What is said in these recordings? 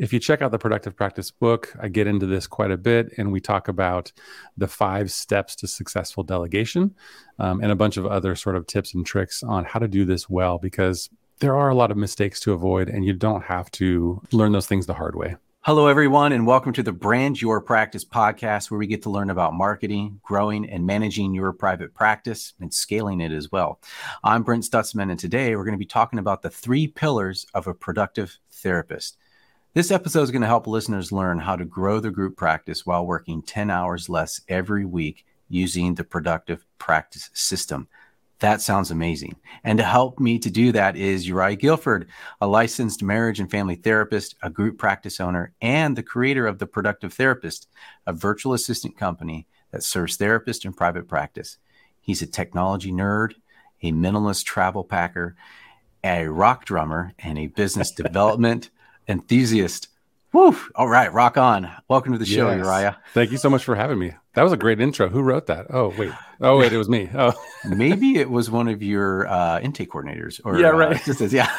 if you check out the Productive Practice book, I get into this quite a bit, and we talk about the five steps to successful delegation um, and a bunch of other sort of tips and tricks on how to do this well because there are a lot of mistakes to avoid, and you don't have to learn those things the hard way. Hello, everyone, and welcome to the Brand Your Practice podcast, where we get to learn about marketing, growing, and managing your private practice and scaling it as well. I'm Brent Stutzman, and today we're going to be talking about the three pillars of a productive therapist. This episode is going to help listeners learn how to grow their group practice while working 10 hours less every week using the productive practice system. That sounds amazing. And to help me to do that is Uriah Guilford, a licensed marriage and family therapist, a group practice owner, and the creator of The Productive Therapist, a virtual assistant company that serves therapists in private practice. He's a technology nerd, a minimalist travel packer, a rock drummer, and a business development enthusiast. Woo! All right, rock on. Welcome to the show, yes. Uriah. Thank you so much for having me. That was a great intro. Who wrote that? Oh, wait. Oh, wait, it was me. Oh, maybe it was one of your uh, intake coordinators. Or, yeah, right. Uh, just as, yeah.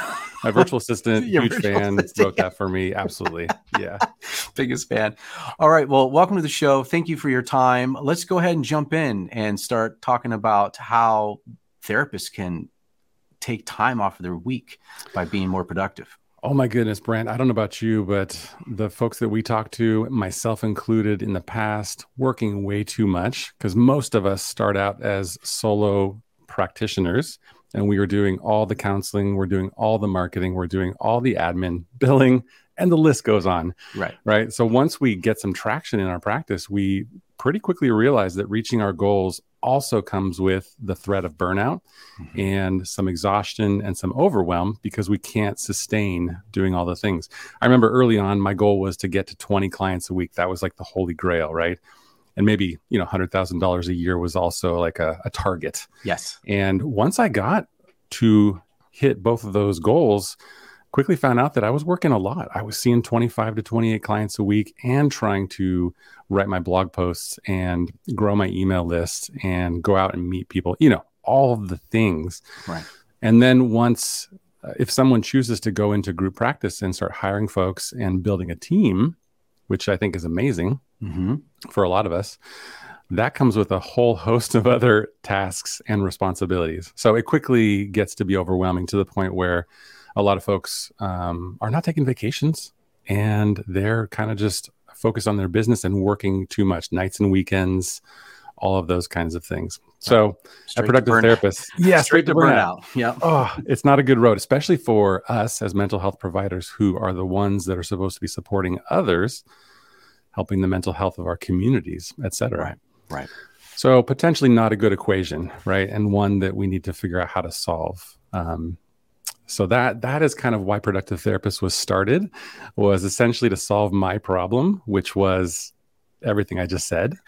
My virtual assistant, huge virtual fan, assistant, wrote that for me. Absolutely. Yeah. Biggest fan. All right. Well, welcome to the show. Thank you for your time. Let's go ahead and jump in and start talking about how therapists can take time off of their week by being more productive. Oh my goodness, Brent. I don't know about you, but the folks that we talk to, myself included in the past, working way too much because most of us start out as solo practitioners and we are doing all the counseling, we're doing all the marketing, we're doing all the admin, billing, and the list goes on. Right. Right. So once we get some traction in our practice, we pretty quickly realize that reaching our goals also comes with the threat of burnout mm-hmm. and some exhaustion and some overwhelm because we can't sustain doing all the things. I remember early on, my goal was to get to 20 clients a week. That was like the holy grail, right? And maybe, you know, $100,000 a year was also like a, a target. Yes. And once I got to hit both of those goals, quickly found out that I was working a lot. I was seeing 25 to 28 clients a week and trying to write my blog posts and grow my email list and go out and meet people, you know, all of the things. Right. And then once, uh, if someone chooses to go into group practice and start hiring folks and building a team, which I think is amazing mm-hmm. for a lot of us, that comes with a whole host of other tasks and responsibilities. So it quickly gets to be overwhelming to the point where a lot of folks um, are not taking vacations and they're kind of just focused on their business and working too much nights and weekends all of those kinds of things. So straight a productive therapist. Yeah straight, straight to burnout, burnout. yeah oh it's not a good road especially for us as mental health providers who are the ones that are supposed to be supporting others helping the mental health of our communities etc right right. So potentially not a good equation right? And one that we need to figure out how to solve. Um, so that that is kind of why productive therapist was started was essentially to solve my problem which was everything i just said.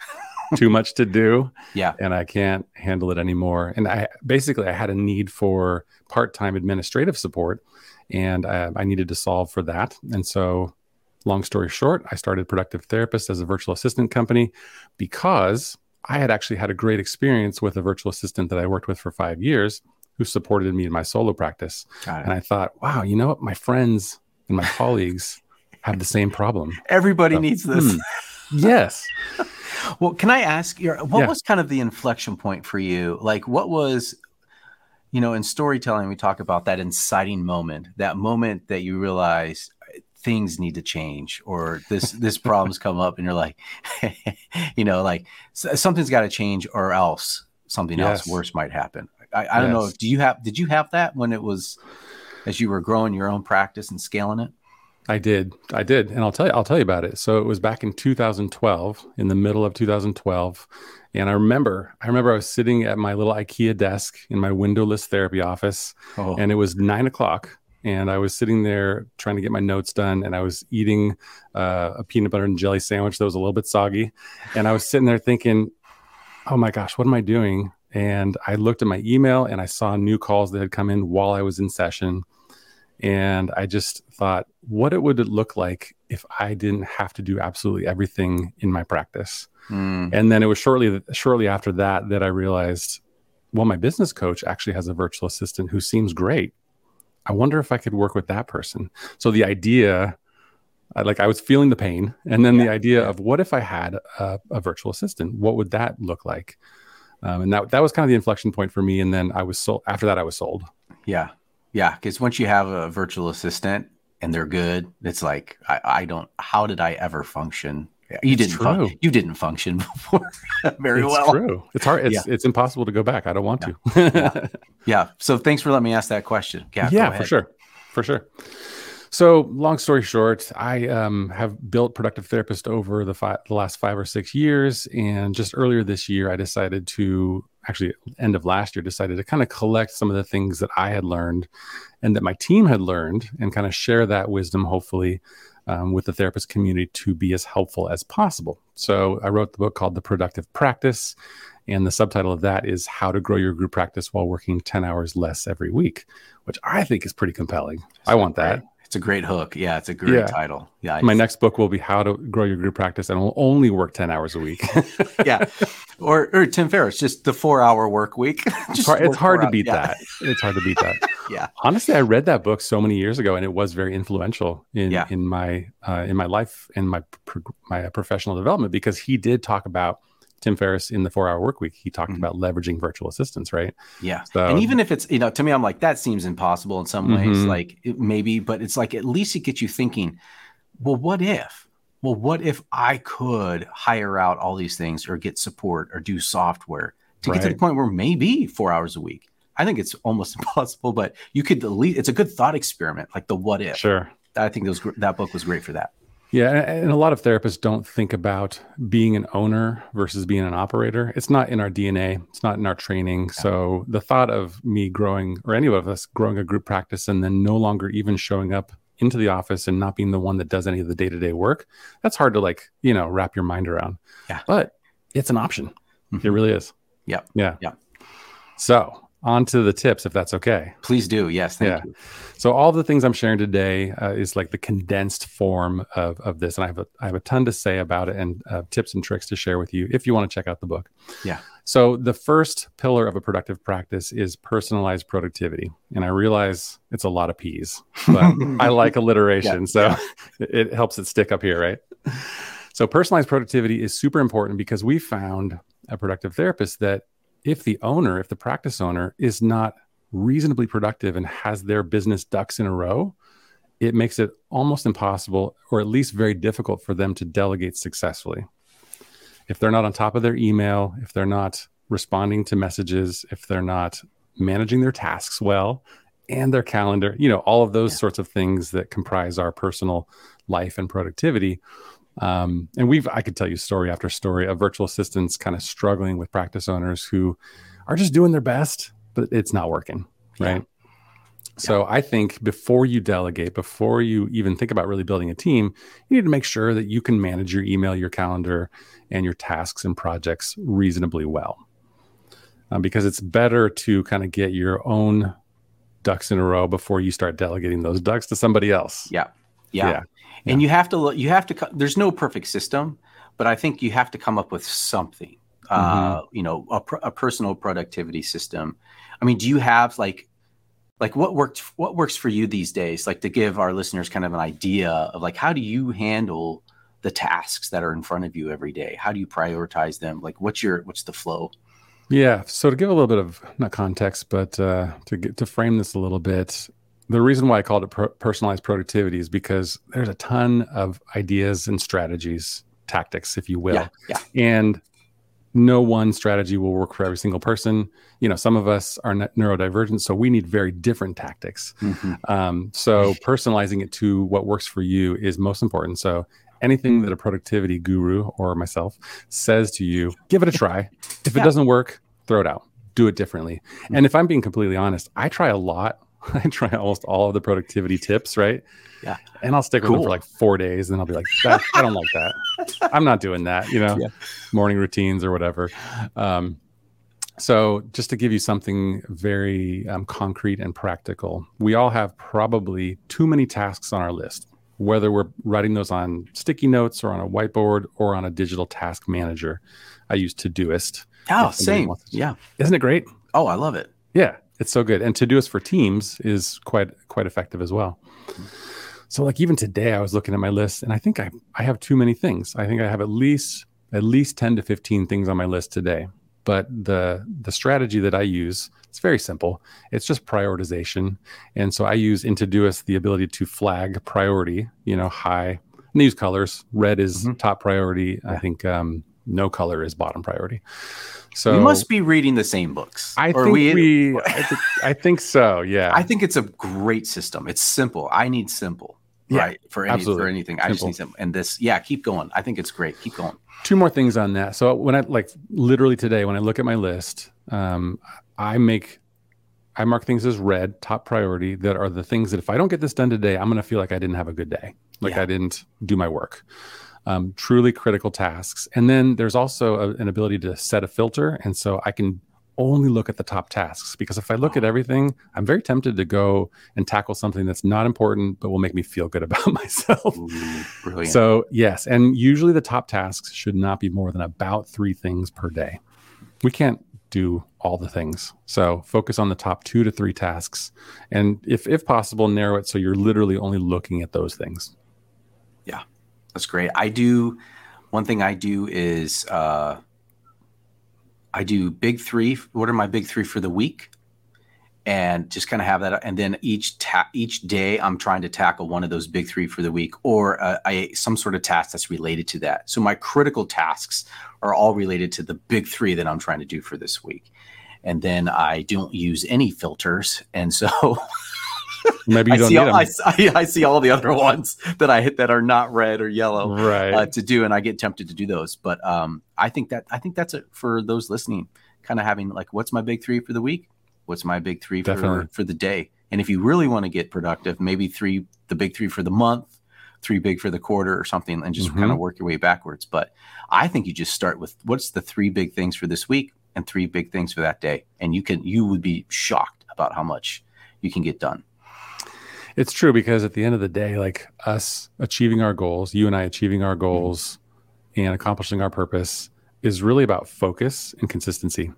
Too much to do yeah. and i can't handle it anymore. And i basically i had a need for part-time administrative support and I, I needed to solve for that. And so long story short i started productive therapist as a virtual assistant company because i had actually had a great experience with a virtual assistant that i worked with for five years who supported me in my solo practice. And I thought, wow, you know what? My friends and my colleagues have the same problem. Everybody so, needs this. Hmm, yes. well, can I ask your what yeah. was kind of the inflection point for you? Like what was you know, in storytelling we talk about that inciting moment, that moment that you realize things need to change or this this problem's come up and you're like you know like something's got to change or else something yes. else worse might happen I, I don't know. Do you have? Did you have that when it was as you were growing your own practice and scaling it? I did. I did. And I'll tell you, I'll tell you about it. So it was back in 2012, in the middle of 2012. And I remember, I remember I was sitting at my little IKEA desk in my windowless therapy office, oh. and it was nine o'clock. And I was sitting there trying to get my notes done, and I was eating uh, a peanut butter and jelly sandwich that was a little bit soggy. And I was sitting there thinking, oh my gosh, what am I doing? And I looked at my email and I saw new calls that had come in while I was in session. And I just thought, what it would it look like if I didn't have to do absolutely everything in my practice? Mm. And then it was shortly shortly after that that I realized, well, my business coach actually has a virtual assistant who seems great. I wonder if I could work with that person. So the idea I, like I was feeling the pain, and then Yeah, the idea of what if I had a, a virtual assistant? What would that look like? Um, and that that was kind of the inflection point for me. And then I was sold. After that, I was sold. Yeah. Yeah. Because once you have a virtual assistant and they're good, it's like, I, I don't, how did I ever function? You didn't, fun- you didn't function before very it's well. true. It's hard. It's it's impossible to go back. I don't want to. Yeah. Yeah. So thanks for letting me ask that question. Yeah. yeah, for sure, for sure. So, long story short, I um, have built Productive Therapist over the, fi- the last five or six years, and just earlier this year, I decided to actually end of last year decided to kind of collect some of the things that I had learned and that my team had learned, and kind of share that wisdom, hopefully, um, with the therapist community to be as helpful as possible. So, I wrote the book called The Productive Practice. And the subtitle of that is How to Grow Your Group Practice While Working 10 Hours Less Every Week, which I think is pretty compelling. I want that. Great. It's a great hook. Yeah. It's a great Yeah. title. Yeah. My next book will be How to Grow Your Group Practice and will only work 10 hours a week. yeah. Or, or Tim Ferriss, just the four hour work week. it's hard, it's hard to beat Yeah. that. It's hard to beat that. Yeah. Honestly, I read that book so many years ago and it was very influential in, Yeah. in my uh, in my life in my pro- my professional development because he did talk about Tim Ferriss in the 4-hour work week. He talked Mhm. about leveraging virtual assistants, right? Yeah. So and even if it's, you know, to me, I'm like, that seems impossible in some ways, Mhm. like maybe, but it's like, at least it gets you thinking, well, what if? Well, what if I could hire out all these things or get support or do software to get to the point where maybe four hours a week? I think it's almost impossible, but you could at least, it's a good thought experiment, like the what if. sure. I think those, that book was great for that. Yeah, and a lot of therapists don't think about being an owner versus being an operator. It's not in our DNA. It's not in our training. So the thought of me growing, or any of us growing a group practice, and then no longer even showing up into the office and not being the one that does any of the day to day work, that's hard to like you know wrap your mind around. Yeah. but it's an option. It Mhm. really is. Yep. Yeah. Yep. So on to the tips, if that's okay. Please do. Yes. Thank Yeah. you. So all the things I'm sharing today uh, is like the condensed form of, of this, and I have a I have a ton to say about it and uh, tips and tricks to share with you if you want to check out the book. Yeah. So the first pillar of a productive practice is personalized productivity, and I realize it's a lot of P's, but I like alliteration, Yeah, so it helps it stick up here, right? So personalized productivity is super important because we found a productive therapist that if the owner, if the practice owner is not reasonably productive and has their business ducks in a row, it makes it almost impossible or at least very difficult for them to delegate successfully. If they're not on top of their email, if they're not responding to messages, if they're not managing their tasks well and their calendar, you know, all of those Yeah. sorts of things that comprise our personal life and productivity. Um, and we've, I could tell you story after story of virtual assistants kind of struggling with practice owners who are just doing their best, but it's not working. Yeah. Right. So I think before you delegate, before you even think about really building a team, you need to make sure that you can manage your email, your calendar, and your tasks and projects reasonably well. Um, because it's better to kind of get your own ducks in a row before you start delegating those ducks to somebody else. Yeah. Yeah. Yeah. And you have to look, you have to, there's no perfect system, but I think you have to come up with something, uh, Mm-hmm. you know, a, a personal productivity system. I mean, do you have like, like what worked, what works for you these days? Like to give our listeners kind of an idea of like, how do you handle the tasks that are in front of you every day? How do you prioritize them? Like what's your, what's the flow? Yeah. So to give a little bit of not context, but uh, to get to frame this a little bit, the reason why I called it pro- personalized productivity is because there's a ton of ideas and strategies, tactics, if you will, Yeah. Yeah. and no one strategy will work for every single person. You know, some of us are ne- neurodivergent, so we need very different tactics. Mhm. Um, so personalizing it to what works for you is most important. So anything that a productivity guru or myself says to you, give it a try. If it Yeah. doesn't work, throw it out. Do it differently. And if I'm being completely honest, I try a lot. I try almost all of the productivity tips, right? Yeah. And I'll stick with them for like four days, and then I'll be like, that, I don't like that. I'm not doing that. You know, Yeah. morning routines or whatever. Um, so, just to give you something very um, concrete and practical, we all have probably too many tasks on our list, whether we're writing those on sticky notes or on a whiteboard or on a digital task manager. I use Todoist. Oh, same. Yeah. Isn't it great? Oh, I love it. Yeah, it's so good. And Todoist for Teams is quite quite effective as well. so like even today I was looking at my list and I think I I have too many things. I think I have at least at least 10 to 15 things on my list today. But the the strategy that I use, it's very simple. It's just prioritization. And so I use in Todoist the ability to flag priority, you know, high and use colors. Red is mm-hmm. top priority. I think um, no color is bottom priority. So we must be reading the same books. I think we, we I, think, I, think, so. Yeah. I think it's a great system. It's simple. I need simple. Yeah, right. For any, absolutely. for anything. Simple. I just need simple. And this, yeah, keep going. I think it's great. Keep going. Two more things on that. So when I like literally today, when I look at my list, um, I make I mark things as red, top priority, that are the things that if I don't get this done today, I'm going to feel like I didn't have a good day, like yeah. I didn't do my work um, truly critical tasks. And then there's also a, an ability to set a filter. And so I can only look at the top tasks because if I look at everything, I'm very tempted to go and tackle something that's not important, but will make me feel good about myself. Ooh, so, yes. And usually the top tasks should not be more than about three things per day. We can't do all the things. So, focus on the top two to three tasks. And if, if possible, narrow it so you're literally only looking at those things. Yeah. That's great. I do one thing I do is uh, I do big three. What are my big three for the week? And just kind of have that, and then each ta- each day I'm trying to tackle one of those big three for the week, or uh, I some sort of task that's related to that. So my critical tasks are all related to the big three that I'm trying to do for this week, and then I don't use any filters, and so Maybe you I don't see need all, them. I, I, see all the other ones that I hit that are not red or yellow right. Uh, to do, and I get tempted to do those. But um, I think that I think that's it for those listening. Kind of having like, what's my big three for the week? What's my big three for for the day? And if you really want to get productive, maybe three the big three for the month, three big for the quarter or something, and just mm-hmm. kind of work your way backwards. But I think you just start with what's the three big things for this week and three big things for that day, and you can you would be shocked about how much you can get done. It's true because at the end of the day, like us achieving our goals, you and I achieving our goals mm-hmm. and accomplishing our purpose is really about focus and consistency.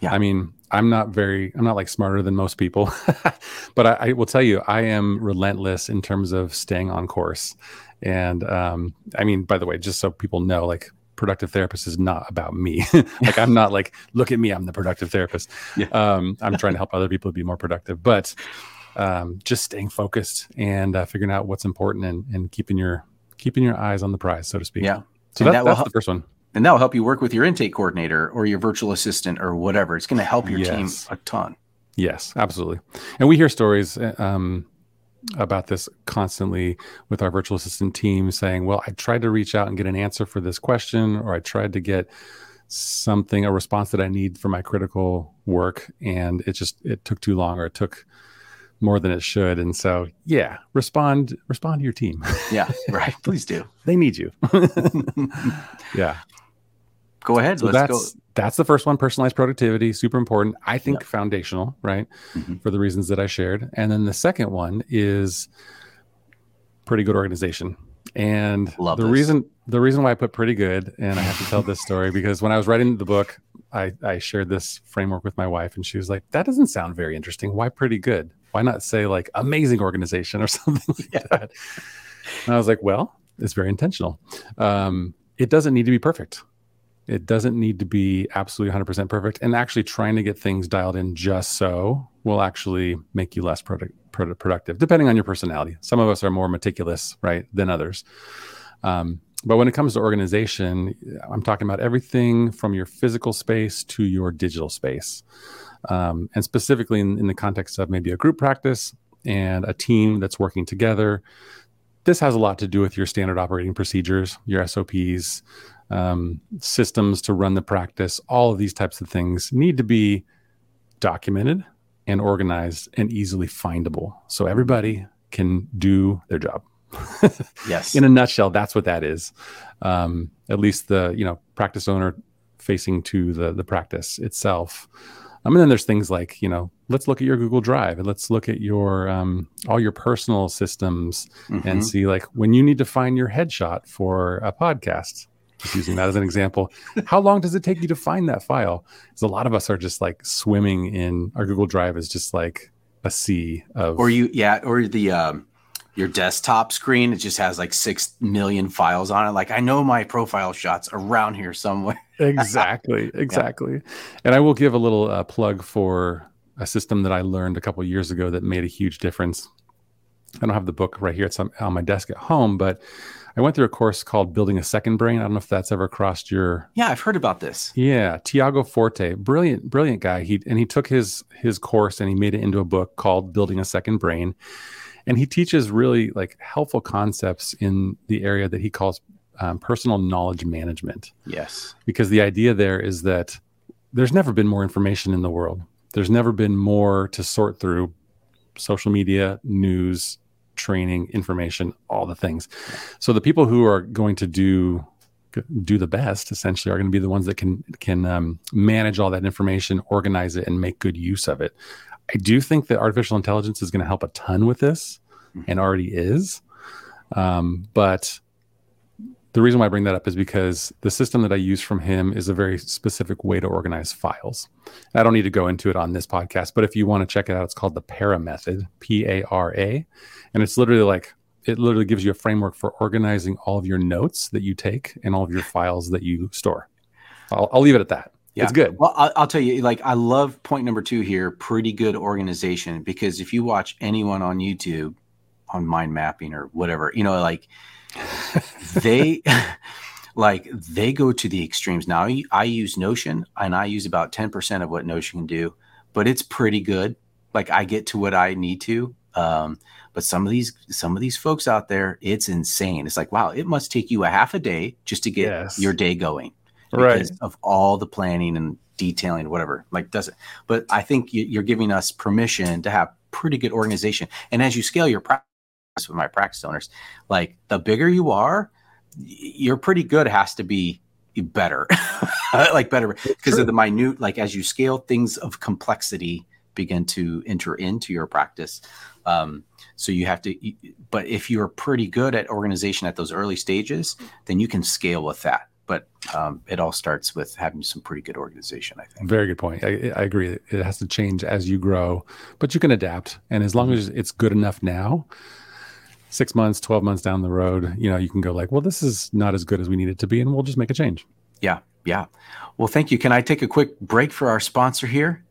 Yeah. I mean, I'm not very, I'm not like smarter than most people, but I, I, will tell you, I am relentless in terms of staying on course. And um, I mean, by the way, just so people know, like productive therapist is not about me. like I'm not like, look at me, I'm the productive therapist. Yeah. Um, I'm trying to help other people be more productive, but um, just staying focused and uh, figuring out what's important and, and keeping your keeping your eyes on the prize, so to speak. Yeah. So that, that that's help, the first one. And that will help you work with your intake coordinator or your virtual assistant or whatever. It's going to help your yes. team a ton. Yes, absolutely. And we hear stories uh, um, about this constantly with our virtual assistant team saying, well, I tried to reach out and get an answer for this question, or I tried to get something, a response that I need for my critical work. And it just, it took too long or it took more than it should. And so, yeah, respond respond to your team. yeah, right. Please do. they need you. yeah. Go ahead. So that's go. that's the first one. Personalized productivity, super important. I think yep. foundational, right? Mm-hmm. For the reasons that I shared. And then the second one is pretty good organization. And Love the this. reason the reason why I put pretty good, and I have to tell this story because when I was writing the book, I, I shared this framework with my wife, and she was like, "That doesn't sound very interesting. Why pretty good?" Why not say like amazing organization or something like yeah. that? And I was like, well, it's very intentional. Um, it doesn't need to be perfect. It doesn't need to be absolutely 100% perfect. And actually, trying to get things dialed in just so will actually make you less product, product, productive, depending on your personality. Some of us are more meticulous, right, than others. Um, but when it comes to organization, I'm talking about everything from your physical space to your digital space um, and specifically in, in the context of maybe a group practice and a team that's working together. This has a lot to do with your standard operating procedures, your SOPs, um, systems to run the practice. All of these types of things need to be documented and organized and easily findable so everybody can do their job. yes. In a nutshell, that's what that is. Um, at least the you know practice owner facing to the the practice itself. Um, and then there's things like, you know, let's look at your Google Drive and let's look at your um, all your personal systems mm-hmm. and see like when you need to find your headshot for a podcast. Just using that as an example, how long does it take you to find that file? Because a lot of us are just like swimming in our Google Drive is just like a sea of or you yeah or the um, your desktop screen, it just has like six million files on it. Like I know my profile shots around here somewhere. exactly, exactly. Yeah. And I will give a little uh, plug for a system that I learned a couple years ago that made a huge difference. I don't have the book right here; it's on, on my desk at home, but I went through a course called Building a Second Brain. I don't know if that's ever crossed your. Yeah, I've heard about this. Yeah, Tiago Forte, brilliant, brilliant guy. He and he took his his course and he made it into a book called Building a Second Brain, and he teaches really like helpful concepts in the area that he calls um, personal knowledge management. Yes, because the idea there is that there's never been more information in the world. There's never been more to sort through social media, news, training, information, all the things. So the people who are going to do do the best essentially are going to be the ones that can can um, manage all that information, organize it, and make good use of it. I do think that artificial intelligence is going to help a ton with this, mm-hmm. and already is. Um, but the reason why I bring that up is because the system that I use from him is a very specific way to organize files. I don't need to go into it on this podcast, but if you want to check it out, it's called the Para method, P A R A. And it's literally like, it literally gives you a framework for organizing all of your notes that you take and all of your files that you store. I'll, I'll leave it at that. Yeah. It's good. Well, I'll, I'll, tell you, like, I love point number two here pretty good organization because if you watch anyone on YouTube on mind mapping or whatever, you know, like, they like they go to the extremes. Now I use Notion and I use about 10% of what Notion can do, but it's pretty good. Like I get to what I need to. Um, but some of these some of these folks out there, it's insane. It's like, wow, it must take you a half a day just to get yes. your day going. Right. of all the planning and detailing, whatever. Like does it. But I think you're giving us permission to have pretty good organization. And as you scale your practice with my practice owners, like the bigger you are, you're pretty good has to be better, like better because of the minute, like as you scale things of complexity begin to enter into your practice. Um, so you have to, but if you're pretty good at organization at those early stages, then you can scale with that. But um, it all starts with having some pretty good organization, I think. Very good point. I, I, agree. It has to change as you grow, but you can adapt. And as long mm-hmm. as it's good enough now, six months, 12 months down the road, you know, you can go like, well, this is not as good as we need it to be, and we'll just make a change. Yeah. Yeah. Well, thank you. Can I take a quick break for our sponsor here?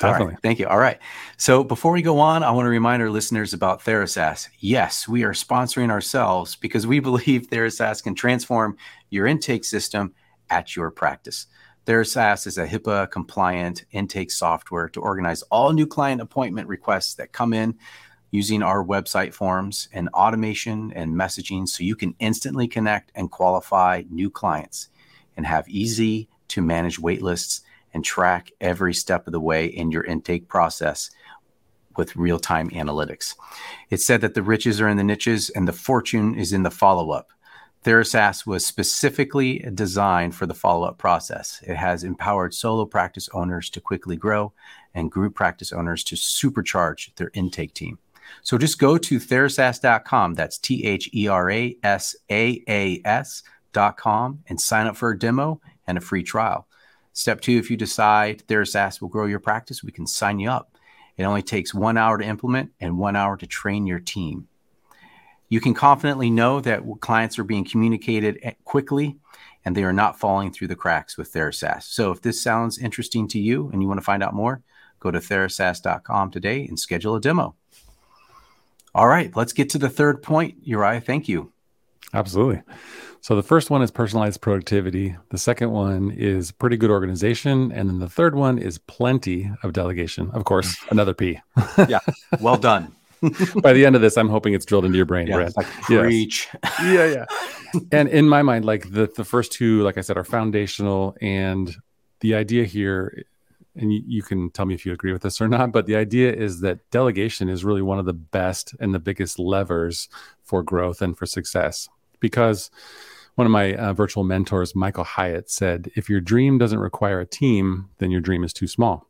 Definitely. Thank you. All right. So before we go on, I want to remind our listeners about TheraSaaS. Yes, we are sponsoring ourselves because we believe TheraSaaS can transform your intake system at your practice. TheraSaaS is a HIPAA compliant intake software to organize all new client appointment requests that come in using our website forms and automation and messaging so you can instantly connect and qualify new clients and have easy to manage wait lists and track every step of the way in your intake process with real time analytics. It's said that the riches are in the niches and the fortune is in the follow up. TheraSaaS was specifically designed for the follow up process. It has empowered solo practice owners to quickly grow and group practice owners to supercharge their intake team. So just go to therasaas.com. That's T H E R A S A A S.com and sign up for a demo and a free trial. Step two, if you decide TheraSaaS will grow your practice, we can sign you up. It only takes one hour to implement and one hour to train your team. You can confidently know that clients are being communicated eh, quickly and they are not falling through the cracks with TheraSaaS. So if this sounds interesting to you and you want to find out more, go to therasaas.com today and schedule a demo. All right, let's get to the third point. Uriah, thank you. Absolutely. So the first one is personalized productivity. The second one is pretty good organization. And then the third one is plenty of delegation. Of course, mm. another P. yeah. Well done. By the end of this, I'm hoping it's drilled into your brain, yeah, Brent. Like preach. Yes. yeah, yeah. and in my mind, like the, the first two, like I said, are foundational. And the idea here and you, you, can tell me if you agree with this or not, but the idea is that delegation is really one of the best and the biggest levers for growth and for success. Because one of my uh, virtual mentors, Michael Hyatt, said, if your dream doesn't require a team, then your dream is too small.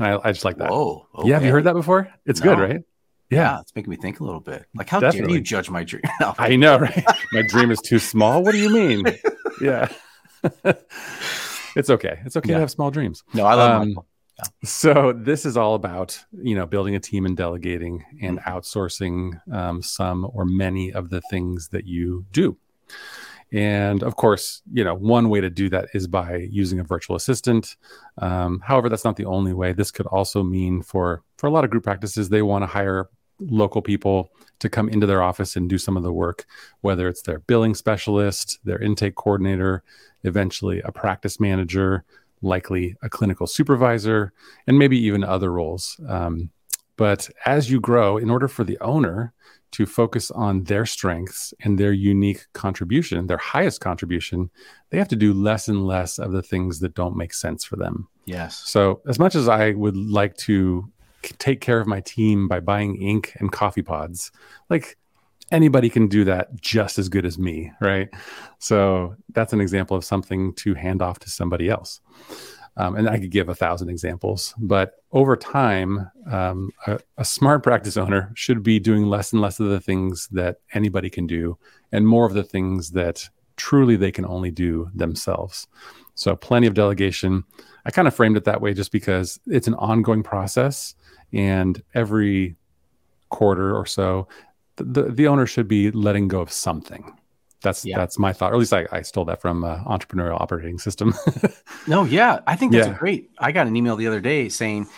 I, I just like that. Oh, Okay. Yeah. Have you heard that before? It's no. good, right? Yeah. yeah. It's making me think a little bit. Like, how Definitely. dare you judge my dream? No. I know, right? my dream is too small. What do you mean? yeah. It's okay. It's okay yeah. to have small dreams. No, I love um, Michael. Yeah. So this is all about you know building a team and delegating and outsourcing um, some or many of the things that you do. And of course, you know, one way to do that is by using a virtual assistant. Um, however, that's not the only way. This could also mean for for a lot of group practices, they want to hire local people to come into their office and do some of the work, whether it's their billing specialist, their intake coordinator, eventually a practice manager, likely a clinical supervisor, and maybe even other roles. Um, but as you grow, in order for the owner to focus on their strengths and their unique contribution, their highest contribution, they have to do less and less of the things that don't make sense for them. Yes. So, as much as I would like to take care of my team by buying ink and coffee pods, like anybody can do that just as good as me, right? So, that's an example of something to hand off to somebody else. Um, and I could give a thousand examples, but over time, um, a, a, smart practice owner should be doing less and less of the things that anybody can do and more of the things that truly they can only do themselves. So, plenty of delegation. I kind of framed it that way just because it's an ongoing process, and every quarter or so, the, the owner should be letting go of something that's yeah. that's my thought. Or at least I, I stole that from uh, entrepreneurial operating system. no, yeah, I think that's yeah. great. I got an email the other day saying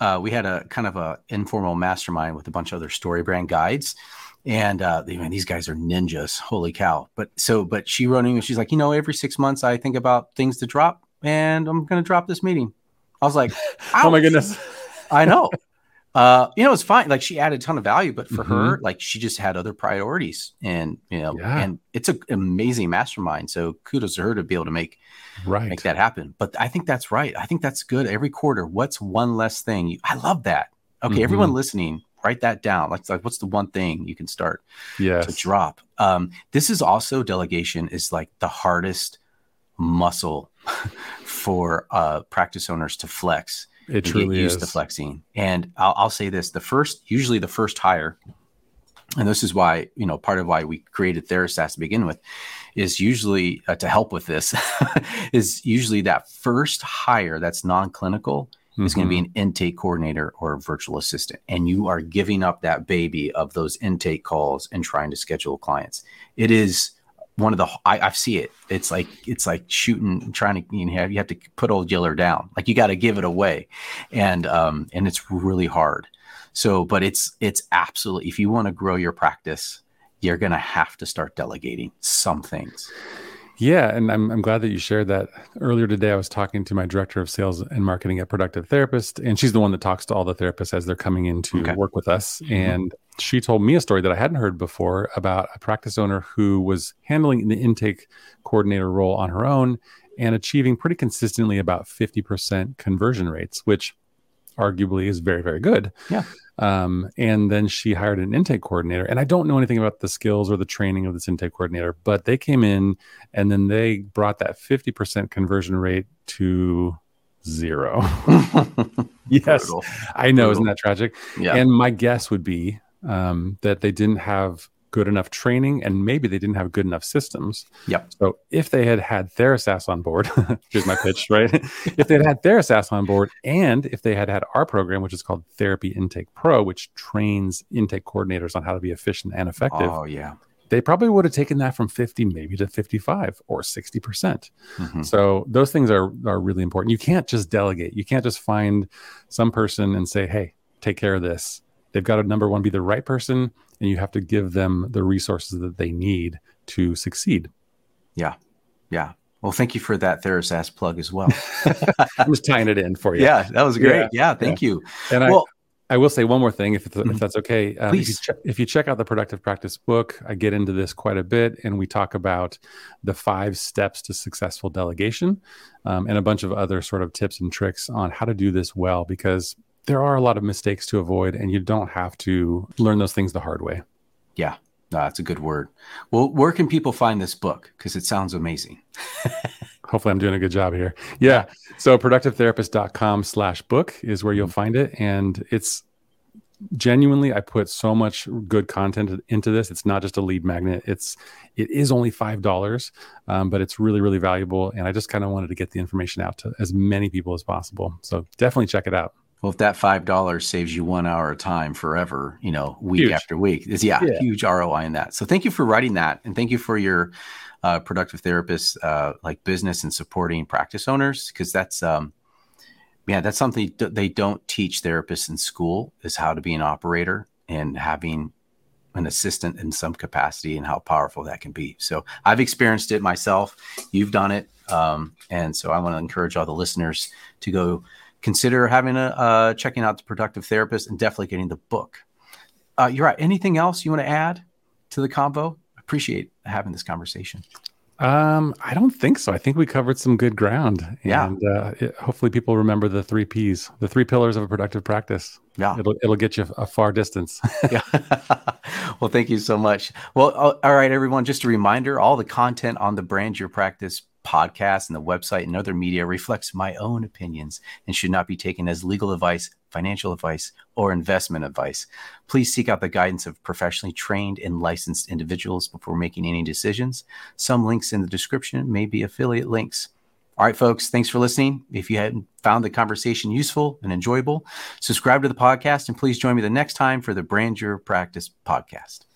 uh, we had a kind of a informal mastermind with a bunch of other StoryBrand guides, and uh, they, man, these guys are ninjas. Holy cow! But so, but she wrote me. She's like, you know, every six months I think about things to drop, and I'm going to drop this meeting. I was like, oh my goodness. I know. Uh, you know, it's fine. Like she added a ton of value, but for mm-hmm. her, like she just had other priorities, and you know, yeah. and it's an amazing mastermind. So kudos to her to be able to make right make that happen. But I think that's right. I think that's good. Every quarter, what's one less thing? You, I love that. Okay, mm-hmm. everyone listening, write that down. Like, like, what's the one thing you can start yes. to drop? Um, this is also delegation is like the hardest muscle for uh, practice owners to flex it truly get used is. to flexing. And I'll, I'll say this: the first, usually the first hire, and this is why you know part of why we created TheraSaaS to begin with, is usually uh, to help with this, is usually that first hire that's non-clinical mm-hmm. is going to be an intake coordinator or a virtual assistant, and you are giving up that baby of those intake calls and trying to schedule clients. It is one of the I, I see it. It's like it's like shooting, trying to you know you have to put old Yeller down. Like you got to give it away, and um and it's really hard. So, but it's it's absolutely if you want to grow your practice, you're gonna have to start delegating some things. Yeah, and I'm I'm glad that you shared that. Earlier today, I was talking to my director of sales and marketing at Productive Therapist, and she's the one that talks to all the therapists as they're coming in to okay. work with us. Mm-hmm. And she told me a story that I hadn't heard before about a practice owner who was handling the intake coordinator role on her own and achieving pretty consistently about 50% conversion rates, which arguably is very, very good. Yeah. Um, and then she hired an intake coordinator. And I don't know anything about the skills or the training of this intake coordinator, but they came in and then they brought that 50% conversion rate to zero. yes. Brutal. I know. Brutal. Isn't that tragic? Yeah. And my guess would be um, that they didn't have good enough training and maybe they didn't have good enough systems. Yep. So if they had had TheraSaaS on board, here's my pitch, right? if they had had TheraSaaS on board and if they had had our program, which is called Therapy Intake Pro, which trains intake coordinators on how to be efficient and effective. Oh, yeah. They probably would have taken that from 50 maybe to 55 or 60%. percent mm hmm So those things are are really important. You can't just delegate. You can't just find some person and say, "Hey, take care of this." They've got to number one be the right person and you have to give them the resources that they need to succeed. Yeah. Yeah. Well, thank you for that TheraSaaS plug as well. I'm just tying it in for you. Yeah, that was great. Yeah, yeah thank yeah. you. And well, I, I will say one more thing, if, mm-hmm. if that's okay. Um, Please. If you, check, if you check out the Productive Practice book, I get into this quite a bit, and we talk about the five steps to successful delegation um, and a bunch of other sort of tips and tricks on how to do this well. Because there are a lot of mistakes to avoid, and you don't have to learn those things the hard way. Yeah, no, that's a good word. Well, where can people find this book? Because it sounds amazing. Hopefully, I'm doing a good job here. Yeah. So, productivetherapist.com slash book is where you'll mm-hmm. find it. And it's genuinely i put so much good content into this it's not just a lead magnet it's it is only five dollars um, but it's really really valuable and i just kind of wanted to get the information out to as many people as possible so definitely check it out well, if that five dollars saves you one hour of time forever, you know, week huge. after week, is yeah, yeah, huge ROI in that. So thank you for writing that, and thank you for your uh, productive therapist uh, like business and supporting practice owners because that's um, yeah, that's something they don't teach therapists in school is how to be an operator and having an assistant in some capacity and how powerful that can be. So I've experienced it myself. You've done it, um, and so I want to encourage all the listeners to go consider having a uh, checking out the productive therapist and definitely getting the book. Uh, you're right. Anything else you want to add to the combo? Appreciate having this conversation. Um, I don't think so. I think we covered some good ground. Yeah. And uh, it, hopefully people remember the three P's, the three pillars of a productive practice. Yeah. It'll, it'll get you a far distance. yeah. well, thank you so much. Well, all right, everyone. Just a reminder all the content on the Brand Your Practice podcast and the website and other media reflects my own opinions and should not be taken as legal advice, financial advice, or investment advice. Please seek out the guidance of professionally trained and licensed individuals before making any decisions. Some links in the description may be affiliate links. All right, folks, thanks for listening. If you hadn't found the conversation useful and enjoyable, subscribe to the podcast and please join me the next time for the Brand Your Practice podcast.